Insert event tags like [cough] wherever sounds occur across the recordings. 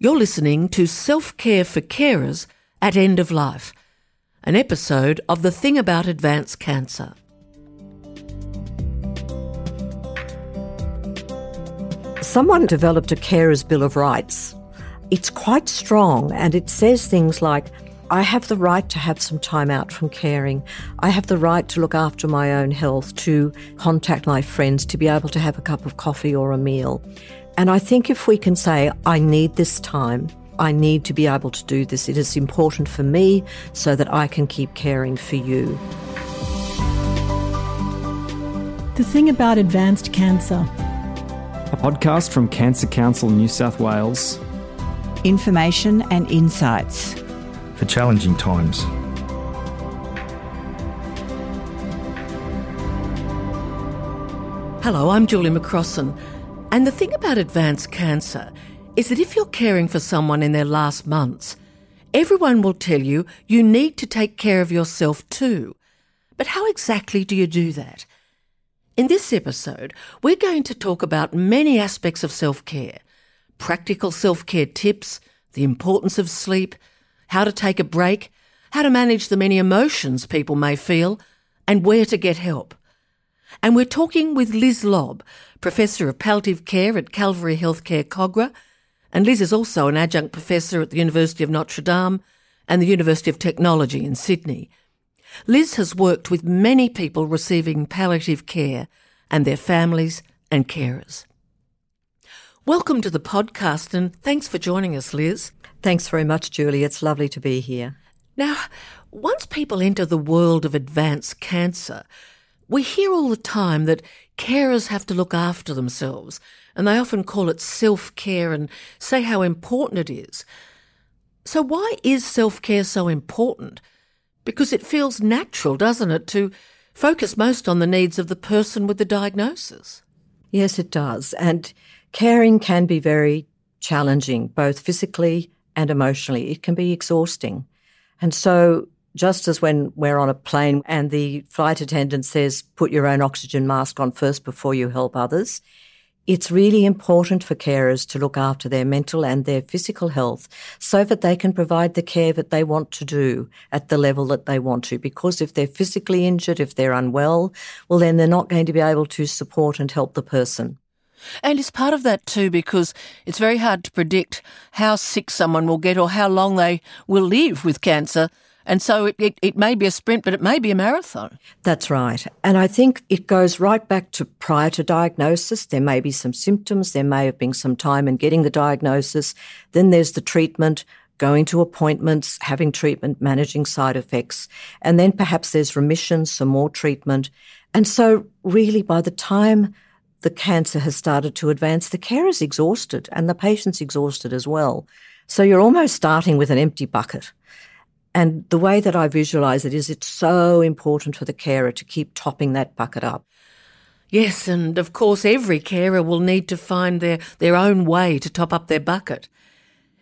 You're listening to Self Care for Carers at End of Life, an episode of The Thing About Advanced Cancer. Someone developed a Carers Bill of Rights. It's quite strong and it says things like, I have the right to have some time out from caring. I have the right to look after my own health, to contact my friends, to be able to have a cup of coffee or a meal. And I think if we can say, I need this time, I need to be able to do this, it is important for me so that I can keep caring for you. The thing about advanced cancer. A podcast from Cancer Council New South Wales. Information and insights. For challenging times. Hello, I'm Julie McCrossan. And the thing about advanced cancer is that if you're caring for someone in their last months, everyone will tell you you need to take care of yourself too. But how exactly do you do that? In this episode, we're going to talk about many aspects of self care practical self care tips, the importance of sleep, how to take a break, how to manage the many emotions people may feel, and where to get help. And we're talking with Liz Lobb, Professor of Palliative Care at Calvary Healthcare Kogarah. and Liz is also an adjunct professor at the University of Notre Dame and the University of Technology in Sydney. Liz has worked with many people receiving palliative care and their families and carers. Welcome to the podcast and thanks for joining us, Liz. Thanks very much, Julie. It's lovely to be here. Now, once people enter the world of advanced cancer, we hear all the time that carers have to look after themselves, and they often call it self care and say how important it is. So, why is self care so important? Because it feels natural, doesn't it, to focus most on the needs of the person with the diagnosis? Yes, it does. And caring can be very challenging, both physically and emotionally. It can be exhausting. And so just as when we're on a plane and the flight attendant says, put your own oxygen mask on first before you help others, it's really important for carers to look after their mental and their physical health so that they can provide the care that they want to do at the level that they want to. Because if they're physically injured, if they're unwell, well, then they're not going to be able to support and help the person. And it's part of that too, because it's very hard to predict how sick someone will get or how long they will live with cancer. And so it, it, it, may be a sprint, but it may be a marathon. That's right. And I think it goes right back to prior to diagnosis. There may be some symptoms. There may have been some time in getting the diagnosis. Then there's the treatment, going to appointments, having treatment, managing side effects. And then perhaps there's remission, some more treatment. And so really by the time the cancer has started to advance, the care is exhausted and the patient's exhausted as well. So you're almost starting with an empty bucket. And the way that I visualize it is it's so important for the carer to keep topping that bucket up. Yes, and of course, every carer will need to find their, their own way to top up their bucket.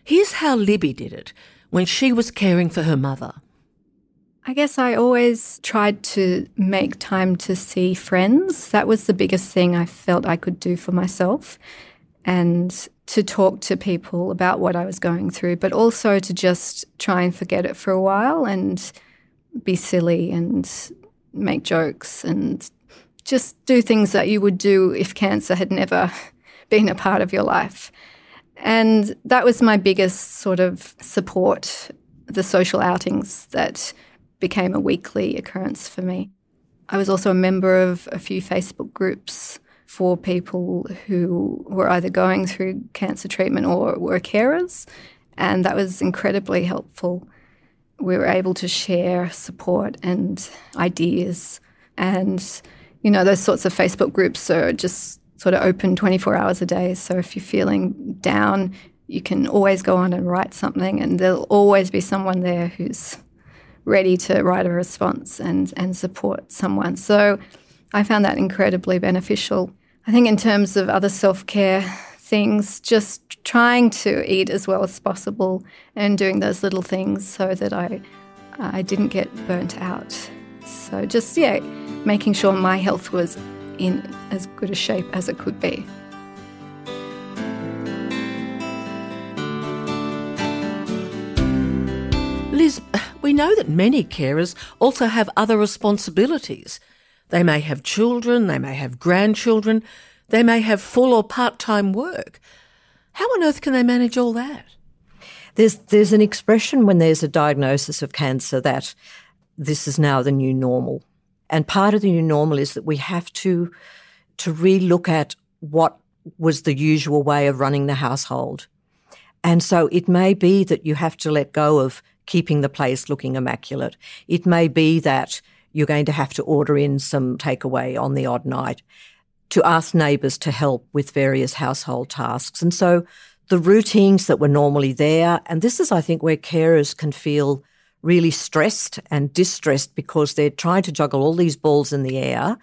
Here's how Libby did it when she was caring for her mother. I guess I always tried to make time to see friends. That was the biggest thing I felt I could do for myself. And to talk to people about what I was going through, but also to just try and forget it for a while and be silly and make jokes and just do things that you would do if cancer had never [laughs] been a part of your life. And that was my biggest sort of support, the social outings that became a weekly occurrence for me. I was also a member of a few Facebook groups for people who were either going through cancer treatment or were carers, and that was incredibly helpful. We were able to share support and ideas, and you know, those sorts of Facebook groups are just sort of open 24 hours a day. So if you're feeling down, you can always go on and write something, and there'll always be someone there who's ready to write a response and, and support someone. So I found that incredibly beneficial. I think, in terms of other self care things, just trying to eat as well as possible and doing those little things so that I, I didn't get burnt out. So, just, yeah, making sure my health was in as good a shape as it could be. Liz, we know that many carers also have other responsibilities. They may have children, they may have grandchildren, they may have full or part time work. How on earth can they manage all that? There's, there's an expression when there's a diagnosis of cancer that this is now the new normal. And part of the new normal is that we have to, to re-look at what was the usual way of running the household. And so it may be that you have to let go of keeping the place looking immaculate. It may be that you're going to have to order in some takeaway on the odd night to ask neighbours to help with various household tasks. And so the routines that were normally there, and this is, I think, where carers can feel really stressed and distressed because they're trying to juggle all these balls in the air.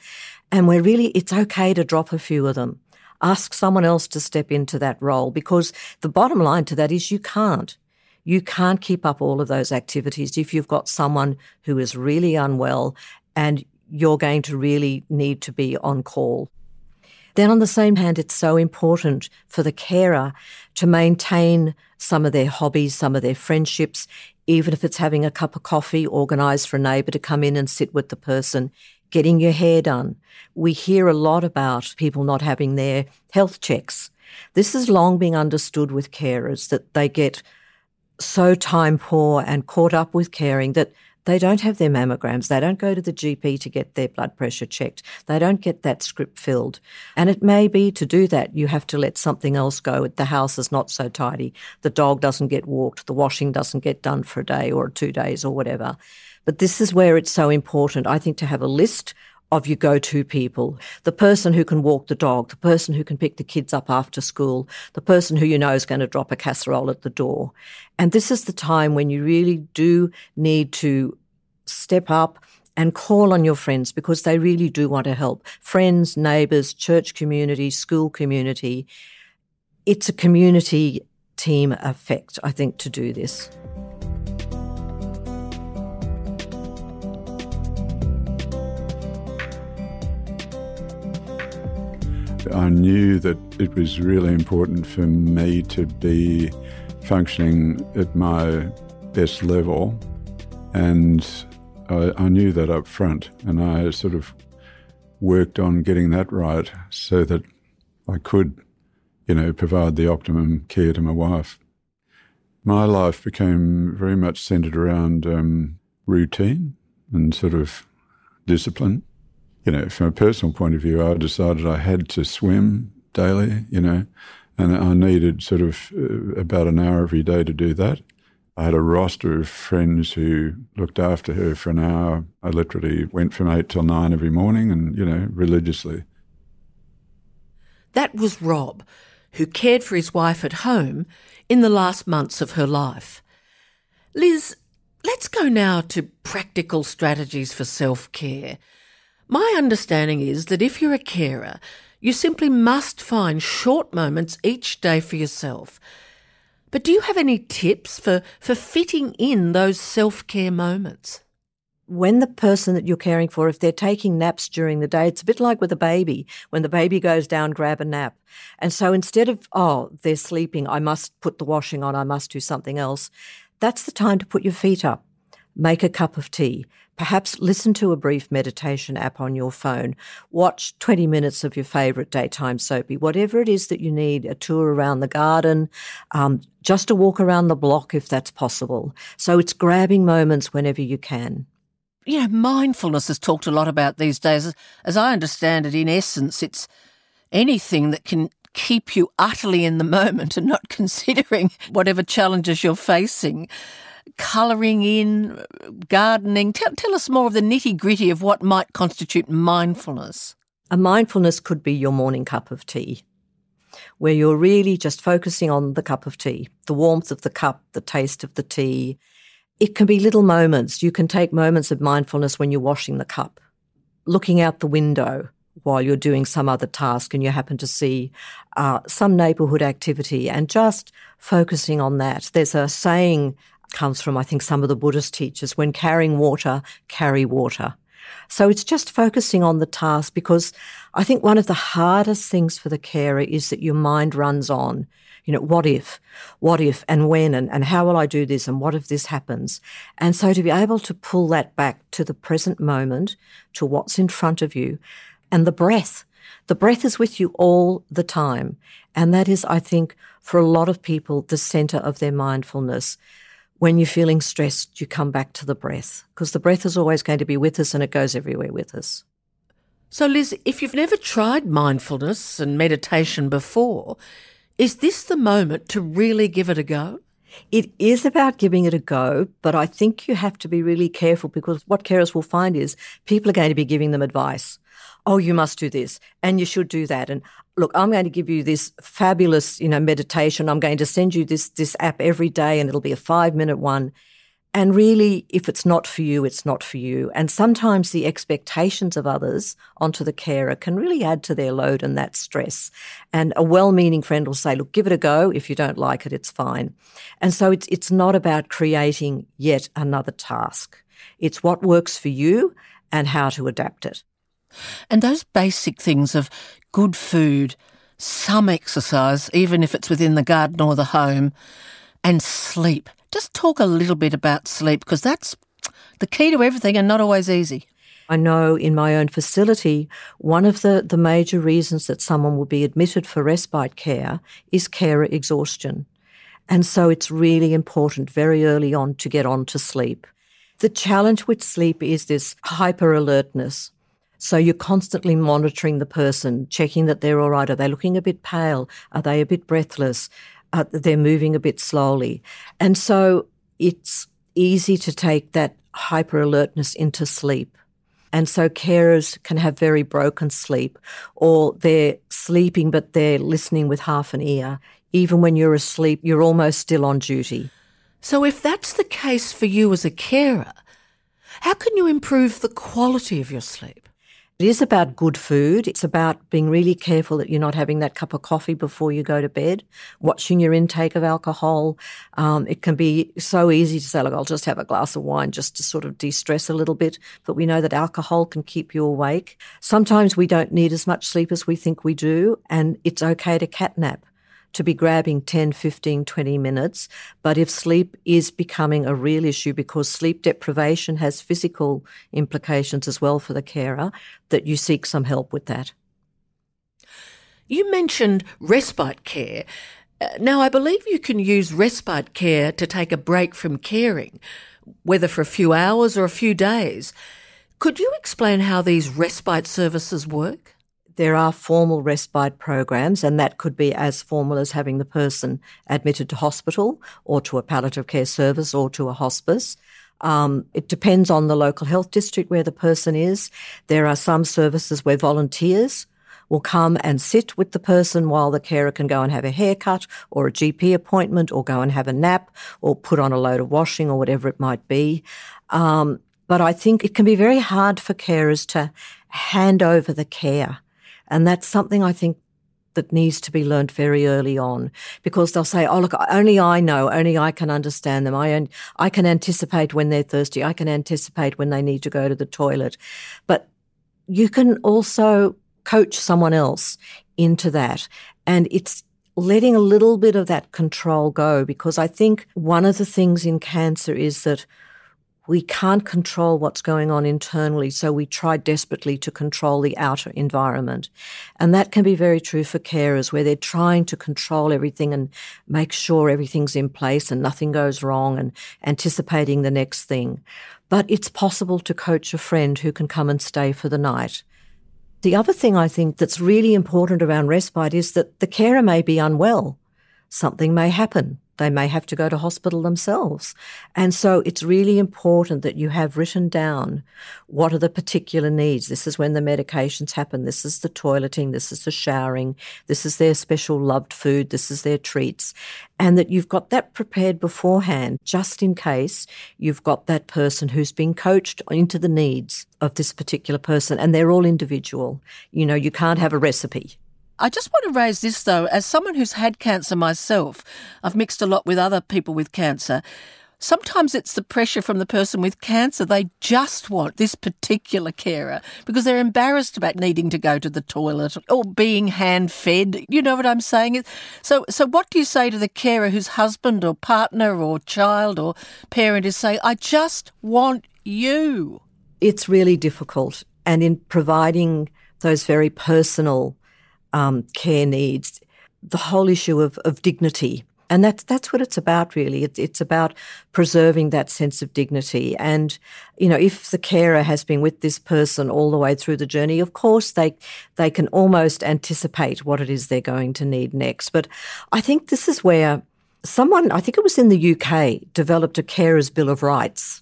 And where really it's okay to drop a few of them. Ask someone else to step into that role because the bottom line to that is you can't. You can't keep up all of those activities if you've got someone who is really unwell and you're going to really need to be on call. Then, on the same hand, it's so important for the carer to maintain some of their hobbies, some of their friendships, even if it's having a cup of coffee, organised for a neighbour to come in and sit with the person, getting your hair done. We hear a lot about people not having their health checks. This has long been understood with carers that they get so time poor and caught up with caring that they don't have their mammograms. They don't go to the GP to get their blood pressure checked. They don't get that script filled. And it may be to do that, you have to let something else go. The house is not so tidy. The dog doesn't get walked. The washing doesn't get done for a day or two days or whatever. But this is where it's so important, I think, to have a list of your go-to people. The person who can walk the dog, the person who can pick the kids up after school, the person who you know is going to drop a casserole at the door. And this is the time when you really do need to step up and call on your friends because they really do want to help. Friends, neighbours, church community, school community. It's a community team effect, I think, to do this. I knew that it was really important for me to be functioning at my best level, and I, I, knew that up front, and I sort of worked on getting that right so that I could, you know, provide the optimum care to my wife. My life became very much centered around um, routine and sort of discipline you know, from a personal point of view, I decided I had to swim daily, you know, and I needed sort of uh, about an hour every day to do that. I had a roster of friends who looked after her for an hour. I literally went from eight till nine every morning and, you know, religiously. That was Rob, who cared for his wife at home in the last months of her life. Liz, let's go now to practical strategies for self care. My understanding is that if you're a carer, you simply must find short moments each day for yourself. But do you have any tips for, for fitting in those self care moments? when the person that you're caring for, if they're taking naps during the day, it's a bit like with a baby. When the baby goes down, grab a nap. And so instead of, oh, they're sleeping, I must put the washing on, I must do something else, that's the time to put your feet up make a cup of tea. Perhaps listen to a brief meditation app on your phone. Watch 20 minutes of your favorite daytime soapy. Whatever it is that you need, a tour around the garden, um, just a walk around the block if that's possible. So it's grabbing moments whenever you can. You know, mindfulness is talked a lot about these days. As I understand it, in essence, it's anything that can keep you utterly in the [laughs] moment and not considering whatever challenges you're facing colouring in, gardening. Tell, tell us more of the nitty gritty of what might constitute mindfulness. A mindfulness could be your morning cup of tea, where you're really just focusing on the cup of tea, the warmth of the cup, the taste of the tea. It can be little moments. You can take moments of mindfulness when you're washing the cup, looking out the window while you're doing some other task and you happen to see uh, some neighbourhood activity and just focusing on that. There's a saying comes from, I think, some of the Buddhist teachers. When carrying water, carry water. So it's just focusing on the task because I think one of the hardest things for the carer is that your mind runs on. You know, what if, what if, and when, and, and how will I do this, and what if this happens? And so to be able to pull that back to the present moment, to what's in front of you, and the breath. The breath is with you all the time. And that is, I think, for a lot of people, the center of their mindfulness. When you're feeling stressed, you come back to the breath because the breath is always going to be with us and it goes everywhere with us. So, Liz, if you've never tried mindfulness and meditation before, is this the moment to really give it a go? It is about giving it a go, but I think you have to be really careful because what carers will find is people are going to be giving them advice. Oh, you must do this and you should do that. And look, I'm going to give you this fabulous, you know, meditation. I'm going to send you this, this app every day and it'll be a five minute one. And really, if it's not for you, it's not for you. And sometimes the expectations of others onto the carer can really add to their load and that stress. And a well-meaning friend will say, look, give it a go. If you don't like it, it's fine. And so it's, it's not about creating yet another task. It's what works for you and how to adapt it. And those basic things of good food, some exercise, even if it's within the garden or the home, and sleep – just talk a little bit about sleep because that's the key to everything and not always easy. I know in my own facility, one of the, the major reasons that someone will be admitted for respite care is carer exhaustion. And so it's really important very early on to get on to sleep. The challenge with sleep is this hyper alertness. So you're constantly monitoring the person, checking that they're all right. Are they looking a bit pale? Are they a bit breathless? uh, they're moving a bit slowly. And so it's easy to take that hyper alertness into sleep. And so carers can have very broken sleep, or they're sleeping but they're listening with half an ear. Even when you're asleep, you're almost still on duty. So, if that's the case for you as a carer, how can you improve the quality of your sleep? It is about good food. It's about being really careful that you're not having that cup of coffee before you go to bed, watching your intake of alcohol. Um, it can be so easy to say, look, I'll just have a glass of wine just to sort of de stress a little bit. But we know that alcohol can keep you awake. Sometimes we don't need as much sleep as we think we do, and it's okay to catnap to be grabbing 10, 15, 20 minutes. But if sleep is becoming a real issue because sleep deprivation has physical implications as well for the carer, that you seek some help with that. You mentioned respite care. Uh, now, I believe you can use respite care to take a break from caring, whether for a few hours or a few days. Could you explain how these respite services work? There are formal respite programs, and that could be as formal as having the person admitted to hospital or to a palliative care service or to a hospice. Um, it depends on the local health district where the person is. There are some services where volunteers will come and sit with the person while the carer can go and have a haircut or a GP appointment or go and have a nap or put on a load of washing or whatever it might be. Um, but I think it can be very hard for carers to hand over the care and that's something I think that needs to be learned very early on because they'll say, Oh, look, only I know, only I can understand them. I, I can anticipate when they're thirsty. I can anticipate when they need to go to the toilet. But you can also coach someone else into that. And it's letting a little bit of that control go because I think one of the things in cancer is that we can't control what's going on internally, so we try desperately to control the outer environment. And that can be very true for carers, where they're trying to control everything and make sure everything's in place and nothing goes wrong and anticipating the next thing. But it's possible to coach a friend who can come and stay for the night. The other thing I think that's really important around respite is that the carer may be unwell. Something may happen. They may have to go to hospital themselves. And so it's really important that you have written down what are the particular needs. This is when the medications happen. This is the toileting. This is the showering. This is their special loved food. This is their treats. And that you've got that prepared beforehand, just in case you've got that person who's been coached into the needs of this particular person. And they're all individual. You know, you can't have a recipe. I just want to raise this though, as someone who's had cancer myself, I've mixed a lot with other people with cancer. Sometimes it's the pressure from the person with cancer. They just want this particular carer because they're embarrassed about needing to go to the toilet or being hand fed. You know what I'm saying? So, so what do you say to the carer whose husband or partner or child or parent is saying, I just want you? It's really difficult. And in providing those very personal um, care needs, the whole issue of, of dignity and that's that's what it's about, really. It's it's about preserving that sense of dignity. And you know, if the carer has been with this person all the way through the journey, of course they they can almost anticipate what it is they're going to need next. But I think this is where someone, I think it was in the UK, developed a carer's bill of rights.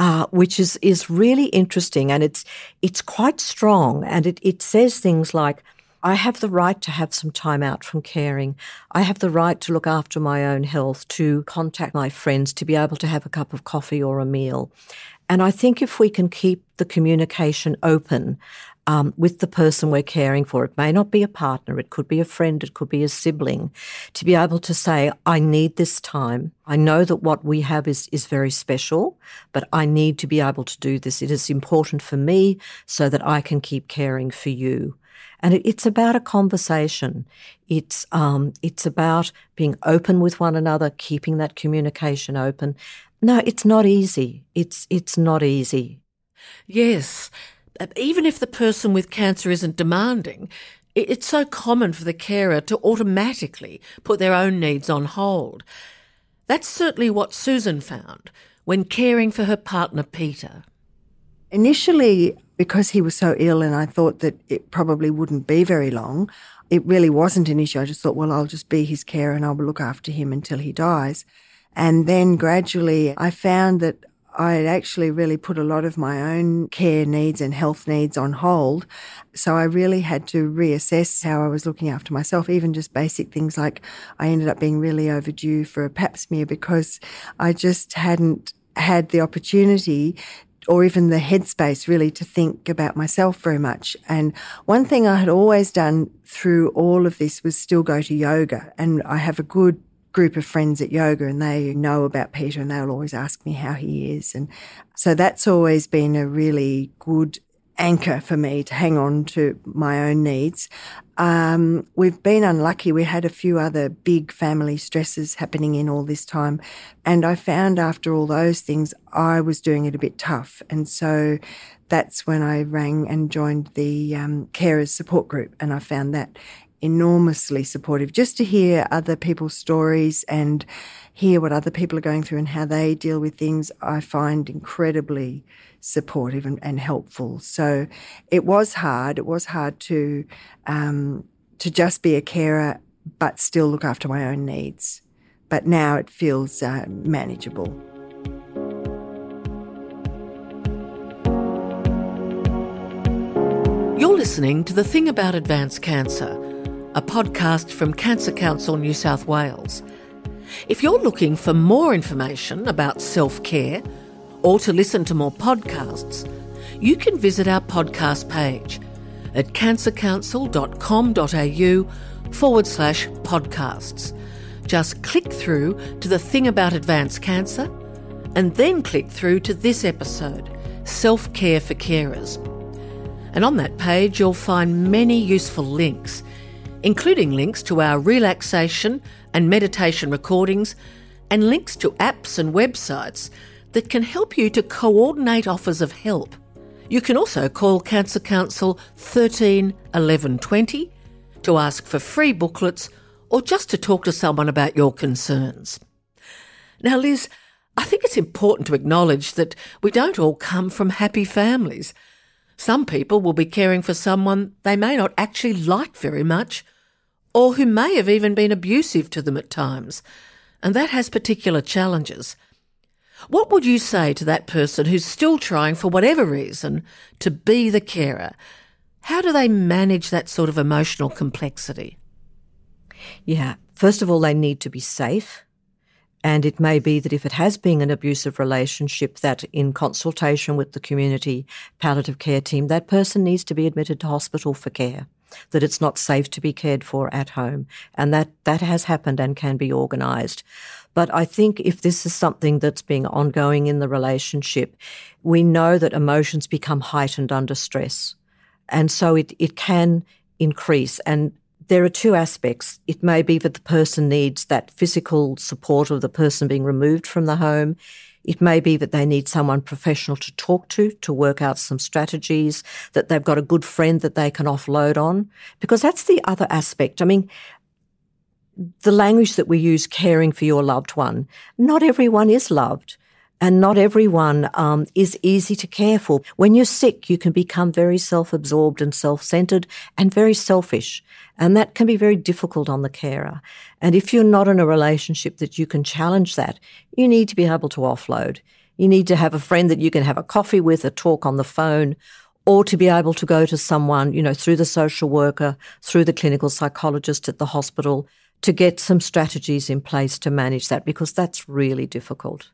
Uh, which is is really interesting and it's it's quite strong and it, it says things like I have the right to have some time out from caring. I have the right to look after my own health, to contact my friends, to be able to have a cup of coffee or a meal. And I think if we can keep the communication open um, with the person we're caring for, it may not be a partner, it could be a friend, it could be a sibling, to be able to say, I need this time. I know that what we have is, is very special, but I need to be able to do this. It is important for me so that I can keep caring for you. And it, it's about a conversation. It's, um, it's about being open with one another, keeping that communication open. No, it's not easy. It's, it's not easy. Yes. Even if the person with cancer isn't demanding, it's so common for the carer to automatically put their own needs on hold. That's certainly what Susan found when caring for her partner Peter. Initially, because he was so ill and I thought that it probably wouldn't be very long, it really wasn't an issue. I just thought, well, I'll just be his care and I'll look after him until he dies. And then gradually I found that I had actually really put a lot of my own care needs and health needs on hold. So I really had to reassess how I was looking after myself, even just basic things like I ended up being really overdue for a pap smear because I just hadn't had the opportunity or even the headspace really to think about myself very much. And one thing I had always done through all of this was still go to yoga. And I have a good group of friends at yoga and they know about Peter and they'll always ask me how he is. And so that's always been a really good anchor for me to hang on to my own needs. Um, we've been unlucky. We had a few other big family stresses happening in all this time. And I found after all those things, I was doing it a bit tough. And so that's when I rang and joined the um, carers support group. And I found that enormously supportive just to hear other people's stories and hear what other people are going through and how they deal with things. I find incredibly supportive and, and helpful. So it was hard. It was hard to um, to just be a carer, but still look after my own needs. But now it feels uh, manageable. You're listening to The Thing About Advanced Cancer, a podcast from Cancer Council New South Wales. If you're looking for more information about self care, or to listen to more podcasts, you can visit our podcast page at cancercouncil.com.au forward slash podcasts. Just click through to the thing about advanced cancer and then click through to this episode, Self Care for Carers. And on that page, you'll find many useful links, including links to our relaxation and meditation recordings and links to apps and websites that can help you to coordinate offers of help. You can also call Cancer Council 13 11 20 to ask for free booklets or just to talk to someone about your concerns. Now, Liz, I think it's important to acknowledge that we don't all come from happy families. Some people will be caring for someone they may not actually like very much, or who may have even been abusive to them at times, and that has particular challenges. What would you say to that person who's still trying, for whatever reason, to be the carer? How do they manage that sort of emotional complexity? Yeah, first of all, they need to be safe. And it may be that if it has been an abusive relationship, that in consultation with the community palliative care team, that person needs to be admitted to hospital for care. That it's not safe to be cared for at home. And that, that has happened and can be organised. But I think if this is something that's being ongoing in the relationship, we know that emotions become heightened under stress. And so it, it can increase. And there are two aspects. It may be that the person needs that physical support of the person being removed from the home. It may be that they need someone professional to talk to, to work out some strategies, that they've got a good friend that they can offload on. Because that's the other aspect. I mean, the language that we use, caring for your loved one, not everyone is loved. And not everyone um, is easy to care for. When you're sick, you can become very self absorbed and self centered and very selfish. And that can be very difficult on the carer. And if you're not in a relationship that you can challenge that, you need to be able to offload. You need to have a friend that you can have a coffee with, a talk on the phone, or to be able to go to someone, you know, through the social worker, through the clinical psychologist at the hospital to get some strategies in place to manage that because that's really difficult.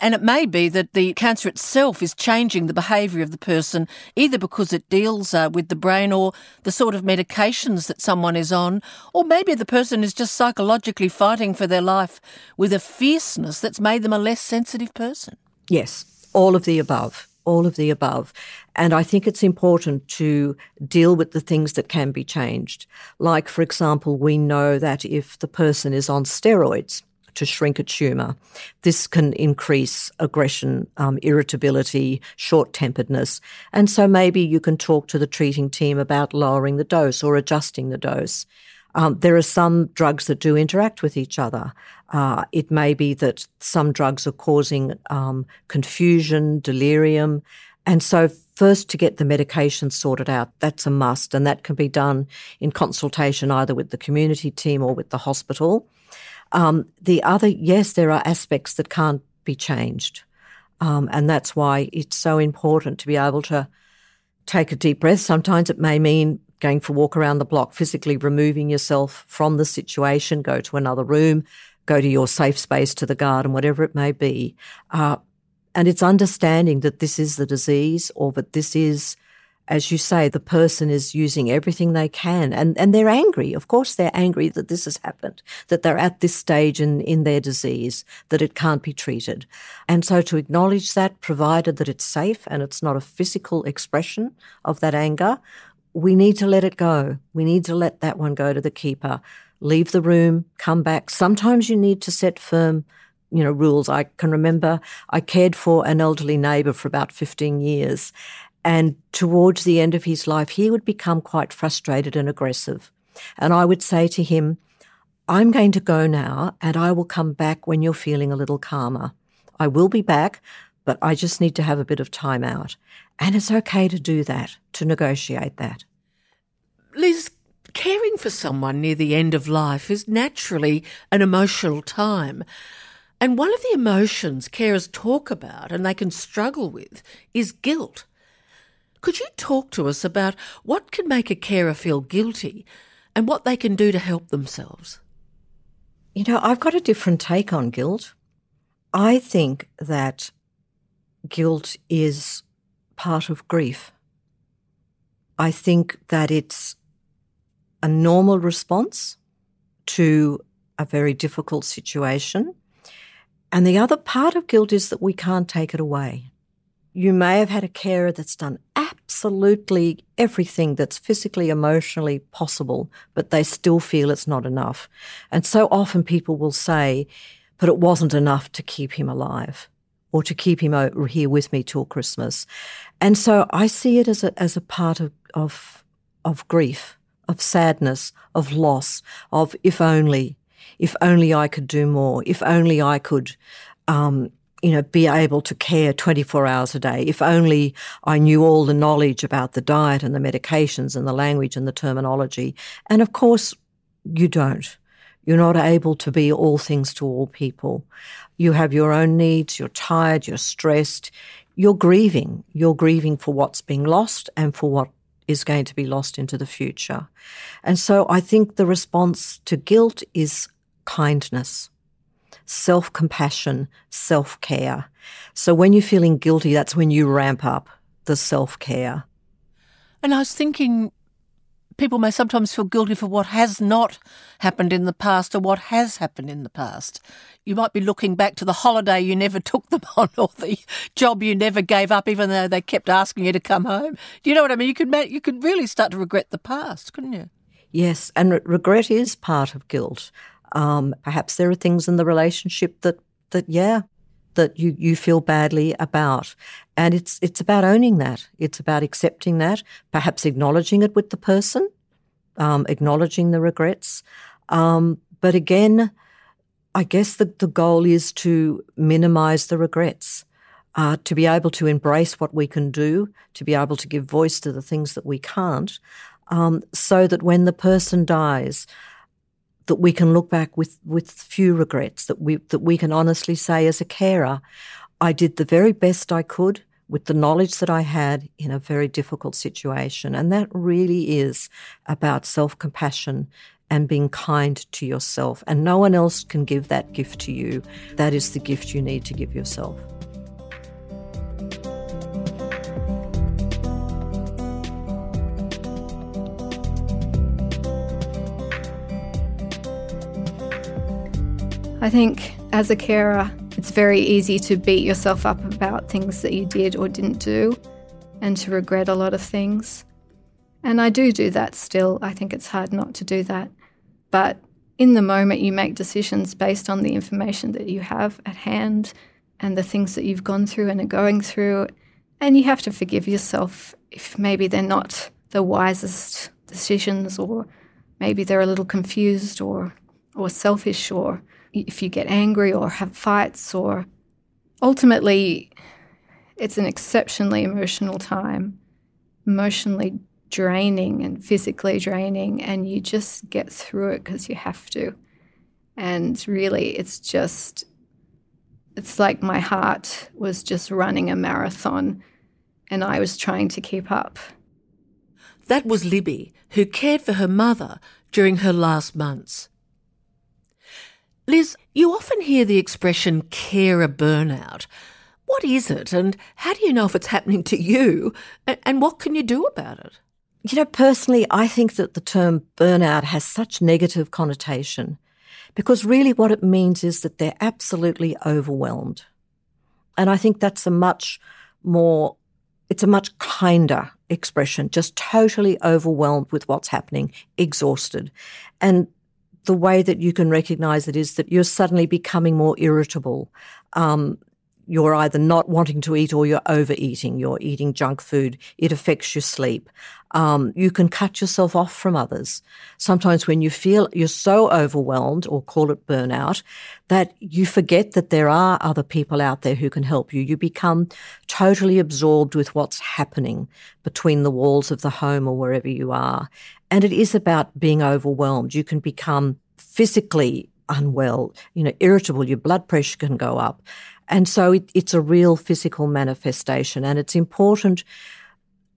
And it may be that the cancer itself is changing the behaviour of the person, either because it deals uh, with the brain or the sort of medications that someone is on, or maybe the person is just psychologically fighting for their life with a fierceness that's made them a less sensitive person. Yes, all of the above. All of the above. And I think it's important to deal with the things that can be changed. Like, for example, we know that if the person is on steroids, to shrink a tumour. This can increase aggression, um, irritability, short temperedness. And so maybe you can talk to the treating team about lowering the dose or adjusting the dose. Um, there are some drugs that do interact with each other. Uh, it may be that some drugs are causing um, confusion, delirium. And so, first to get the medication sorted out, that's a must. And that can be done in consultation either with the community team or with the hospital. Um, the other, yes, there are aspects that can't be changed. Um, and that's why it's so important to be able to take a deep breath. Sometimes it may mean going for a walk around the block, physically removing yourself from the situation, go to another room, go to your safe space, to the garden, whatever it may be. Uh, and it's understanding that this is the disease or that this is as you say, the person is using everything they can and, and they're angry. Of course, they're angry that this has happened, that they're at this stage in, in their disease, that it can't be treated. And so to acknowledge that, provided that it's safe and it's not a physical expression of that anger, we need to let it go. We need to let that one go to the keeper. Leave the room, come back. Sometimes you need to set firm you know, rules. I can remember I cared for an elderly neighbour for about 15 years and towards the end of his life, he would become quite frustrated and aggressive. And I would say to him, I'm going to go now and I will come back when you're feeling a little calmer. I will be back, but I just need to have a bit of time out. And it's okay to do that, to negotiate that. Liz, caring for someone near the end of life is naturally an emotional time. And one of the emotions carers talk about and they can struggle with is guilt. Could you talk to us about what can make a carer feel guilty and what they can do to help themselves? You know, I've got a different take on guilt. I think that guilt is part of grief. I think that it's a normal response to a very difficult situation. And the other part of guilt is that we can't take it away. You may have had a carer that's done absolutely everything that's physically, emotionally possible, but they still feel it's not enough. And so often people will say, but it wasn't enough to keep him alive or to keep him over here with me till Christmas. And so I see it as a, as a part of, of, of grief, of sadness, of loss, of if only, if only I could do more, if only I could um, you know, be able to care 24 hours a day. If only I knew all the knowledge about the diet and the medications and the language and the terminology. And of course, you don't. You're not able to be all things to all people. You have your own needs. You're tired. You're stressed. You're grieving. You're grieving for what's being lost and for what is going to be lost into the future. And so I think the response to guilt is kindness self compassion, self care. So when you're feeling guilty, that's when you ramp up the self care. And I was thinking people may sometimes feel guilty for what has not happened in the past or what has happened in the past. You might be looking back to the holiday you never took them [laughs] on or the job you never gave up, even though they kept asking you to come home. Do you know what I mean? You could you could really start to regret the past, couldn't you? Yes, and regret is part of guilt. Um, perhaps there are things in the relationship that that yeah that you, you feel badly about. And it's it's about owning that. It's about accepting that, perhaps acknowledging it with the person, um, acknowledging the regrets. Um, but again, I guess the, the goal is to minimize the regrets, uh, to be able to embrace what we can do, to be able to give voice to the things that we can't, um, so that when the person dies, that we can look back with, with few regrets, that we, that we can honestly say as a carer, I did the very best I could with the knowledge that I had in a very difficult situation. And that really is about self compassion and being kind to yourself. And no one else can give that gift to you. That is the gift you need to give yourself. I think as a carer, it's very easy to beat yourself up about things that you did or didn't do and to regret a lot of things. And I do do that still. I think it's hard not to do that. But in the moment, you make decisions based on the information that you have at hand and the things that you've gone through and are going through. And you have to forgive yourself if maybe they're not the wisest decisions or maybe they're a little confused or, or selfish or if you get angry or have fights or ultimately it's an exceptionally emotional time emotionally draining and physically draining and you just get through it because you have to and really it's just it's like my heart was just running a marathon and I was trying to keep up. That was Libby, who cared for her mother during her last months. Liz, you often hear the expression carer burnout. What is it, and how do you know if it's happening to you, and what can you do about it? You know, personally, I think that the term burnout has such negative connotation because really what it means is that they're absolutely overwhelmed. And I think that's a much more, it's a much kinder expression, just totally overwhelmed with what's happening, exhausted. And the way that you can recognize it is that you're suddenly becoming more irritable. Um, you're either not wanting to eat or you're overeating. You're eating junk food. It affects your sleep. Um, you can cut yourself off from others. Sometimes when you feel you're so overwhelmed or call it burnout that you forget that there are other people out there who can help you. You become totally absorbed with what's happening between the walls of the home or wherever you are. And it is about being overwhelmed. You can become physically unwell, you know, irritable. Your blood pressure can go up. And so it, it's a real physical manifestation. And it's important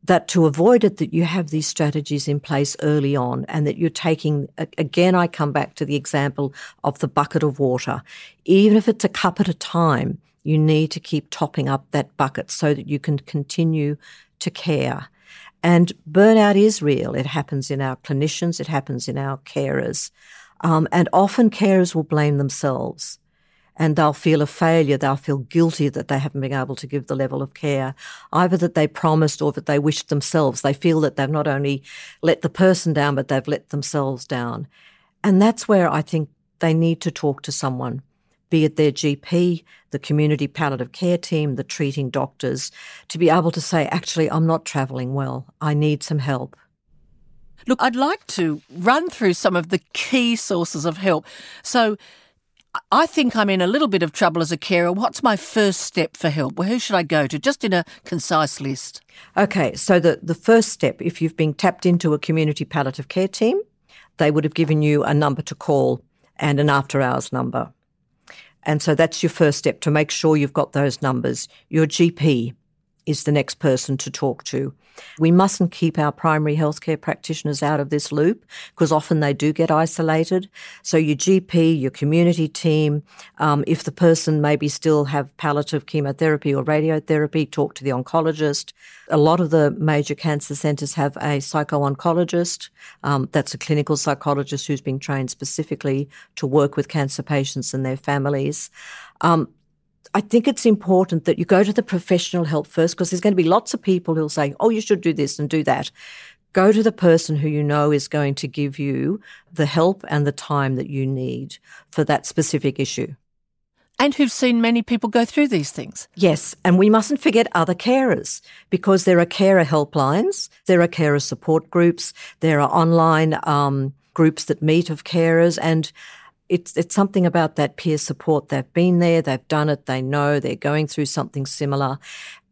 that to avoid it, that you have these strategies in place early on and that you're taking, again, I come back to the example of the bucket of water. Even if it's a cup at a time, you need to keep topping up that bucket so that you can continue to care. And burnout is real. It happens in our clinicians, it happens in our carers. Um, and often carers will blame themselves and they'll feel a failure. They'll feel guilty that they haven't been able to give the level of care, either that they promised or that they wished themselves. They feel that they've not only let the person down, but they've let themselves down. And that's where I think they need to talk to someone be it their GP, the community palliative care team, the treating doctors, to be able to say, actually, I'm not travelling well. I need some help. Look, I'd like to run through some of the key sources of help. So, I think I'm in a little bit of trouble as a carer. What's my first step for help? Well, who should I go to? Just in a concise list. Okay, so the, the first step, if you've been tapped into a community palliative care team, they would have given you a number to call and an after hours number. And so that's your first step to make sure you've got those numbers. Your GP, is the next person to talk to. We mustn't keep our primary healthcare practitioners out of this loop because often they do get isolated. So your GP, your community team, um, if the person maybe still have palliative chemotherapy or radiotherapy, talk to the oncologist. A lot of the major cancer centres have a psycho-oncologist. Um, that's a clinical psychologist who's been trained specifically to work with cancer patients and their families. Um, I think it's important that you go to the professional help first because there's going to be lots of people who'll say, oh, you should do this and do that. Go to the person who you know is going to give you the help and the time that you need for that specific issue. And who've seen many people go through these things. Yes, and we mustn't forget other carers because there are carer helplines, there are carer support groups, there are online um, groups that meet of carers, and it's it's something about that peer support. They've been there, they've done it, they know they're going through something similar.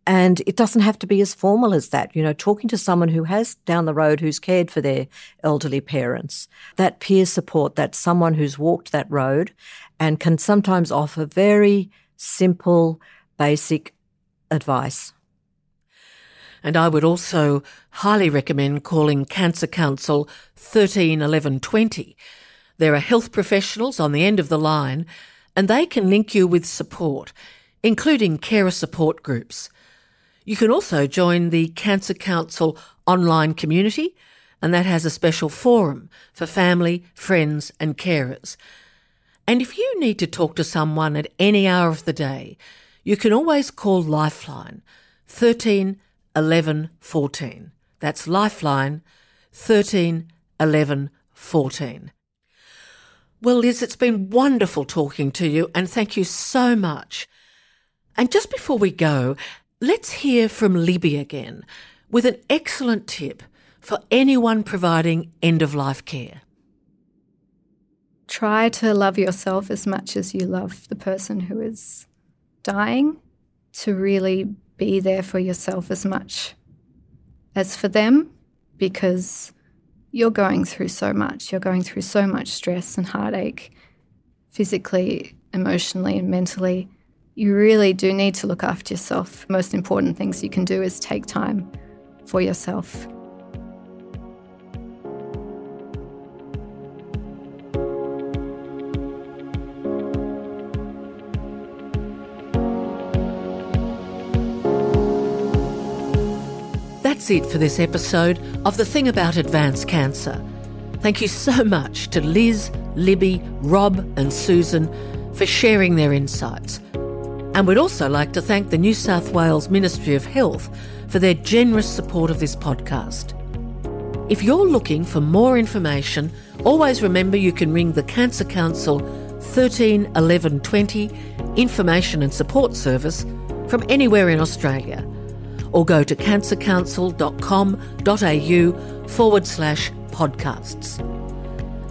And it doesn't have to be as formal as that. You know, talking to someone who has down the road who's cared for their elderly parents, that peer support, that someone who's walked that road and can sometimes offer very simple, basic advice. And I would also highly recommend calling Cancer Council 13 11 20 there are health professionals on the end of the line, and they can link you with support, including carer support groups. You can also join the Cancer Council online community, and that has a special forum for family, friends, and carers. And if you need to talk to someone at any hour of the day, you can always call Lifeline 13 11 14. That's Lifeline 13 11 14. Well, Liz, it's been wonderful talking to you, and thank you so much. And just before we go, let's hear from Libby again with an excellent tip for anyone providing end of life care. Try to love yourself as much as you love the person who is dying, to really be there for yourself as much as for them, because you're going through so much. You're going through so much stress and heartache, physically, emotionally, and mentally. You really do need to look after yourself. Most important things you can do is take time for yourself. That's it for this episode of The Thing About Advanced Cancer. Thank you so much to Liz, Libby, Rob, and Susan for sharing their insights. And we'd also like to thank the New South Wales Ministry of Health for their generous support of this podcast. If you're looking for more information, always remember you can ring the Cancer Council 13 11 20 information and support service from anywhere in Australia or go to cancercouncil.com.au forward slash podcasts.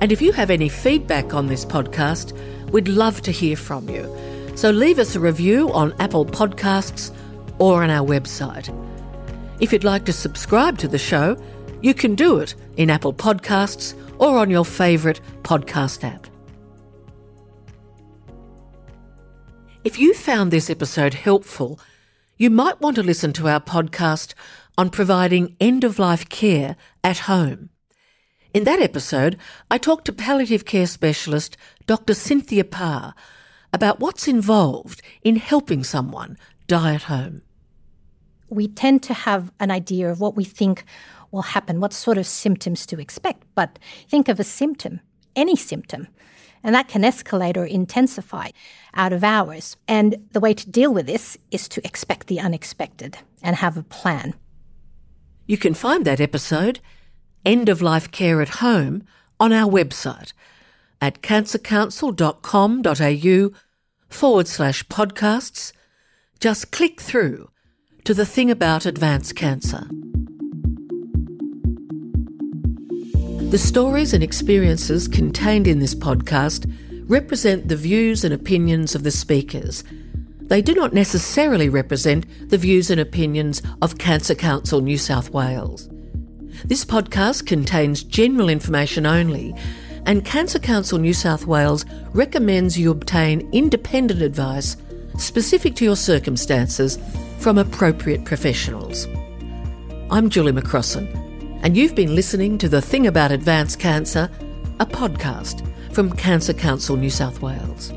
And if you have any feedback on this podcast, we'd love to hear from you. So leave us a review on Apple Podcasts or on our website. If you'd like to subscribe to the show, you can do it in Apple Podcasts or on your favourite podcast app. If you found this episode helpful, you might want to listen to our podcast on providing end of life care at home. In that episode, I talked to palliative care specialist Dr. Cynthia Parr about what's involved in helping someone die at home. We tend to have an idea of what we think will happen, what sort of symptoms to expect, but think of a symptom, any symptom, and that can escalate or intensify out of hours. And the way to deal with this is to expect the unexpected and have a plan. You can find that episode, End of Life Care at Home, on our website at cancercouncil.com.au forward slash podcasts. Just click through to the thing about advanced cancer. The stories and experiences contained in this podcast represent the views and opinions of the speakers. They do not necessarily represent the views and opinions of Cancer Council New South Wales. This podcast contains general information only, and Cancer Council New South Wales recommends you obtain independent advice specific to your circumstances from appropriate professionals. I'm Julie McCrossin, and you've been listening to The Thing About Advanced Cancer, a podcast from Cancer Council New South Wales.